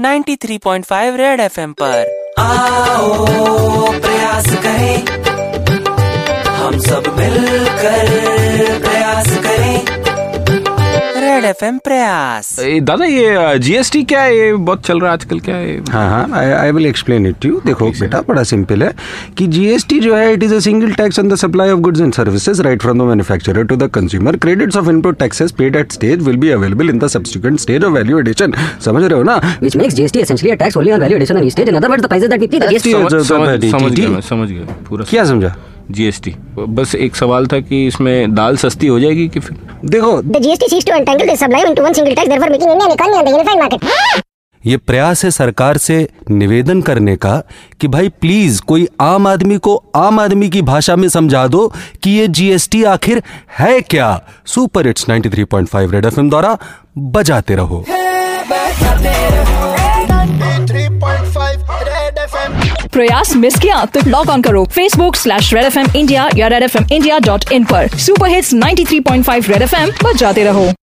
93.5 red FM पर। आओ प्रयास करें। हम सब मिलकर रेड एफएम प्रयास। दादा ये जीएसटी क्या है? ये बहुत चल रहा है आजकल क्या है? हाँ हाँ I will explain it you देखो बेटा बड़ा सिंपल है कि जीएसटी जो है it is a single tax on the supply of goods and services right from the manufacturer to the consumer credits of input taxes paid at stage will be available in the subsequent stage of value addition समझ रहे हो ना? Which makes GST essentially a tax only on value addition on each stage. In other words, the prices that we pay, the समझ- गया समझ गया पूरा क्या समझा? जीएसटी बस एक सवाल था कि इसमें दाल सस्ती हो जाएगी कि फिर? देखो ये प्रयास है सरकार से निवेदन करने का कि भाई प्लीज़ कोई आम आदमी को आम आदमी की भाषा में समझा दो कि ये जीएसटी आखिर है क्या? सुपर इट्स 93.5 रेड एफएम द्वारा बजाते रहो। प्रयास मिस किया तो लॉग ऑन करो। Facebook slash Red F M India या Red F M India dot in पर। Super hits 93.5 Red F M जाते रहो।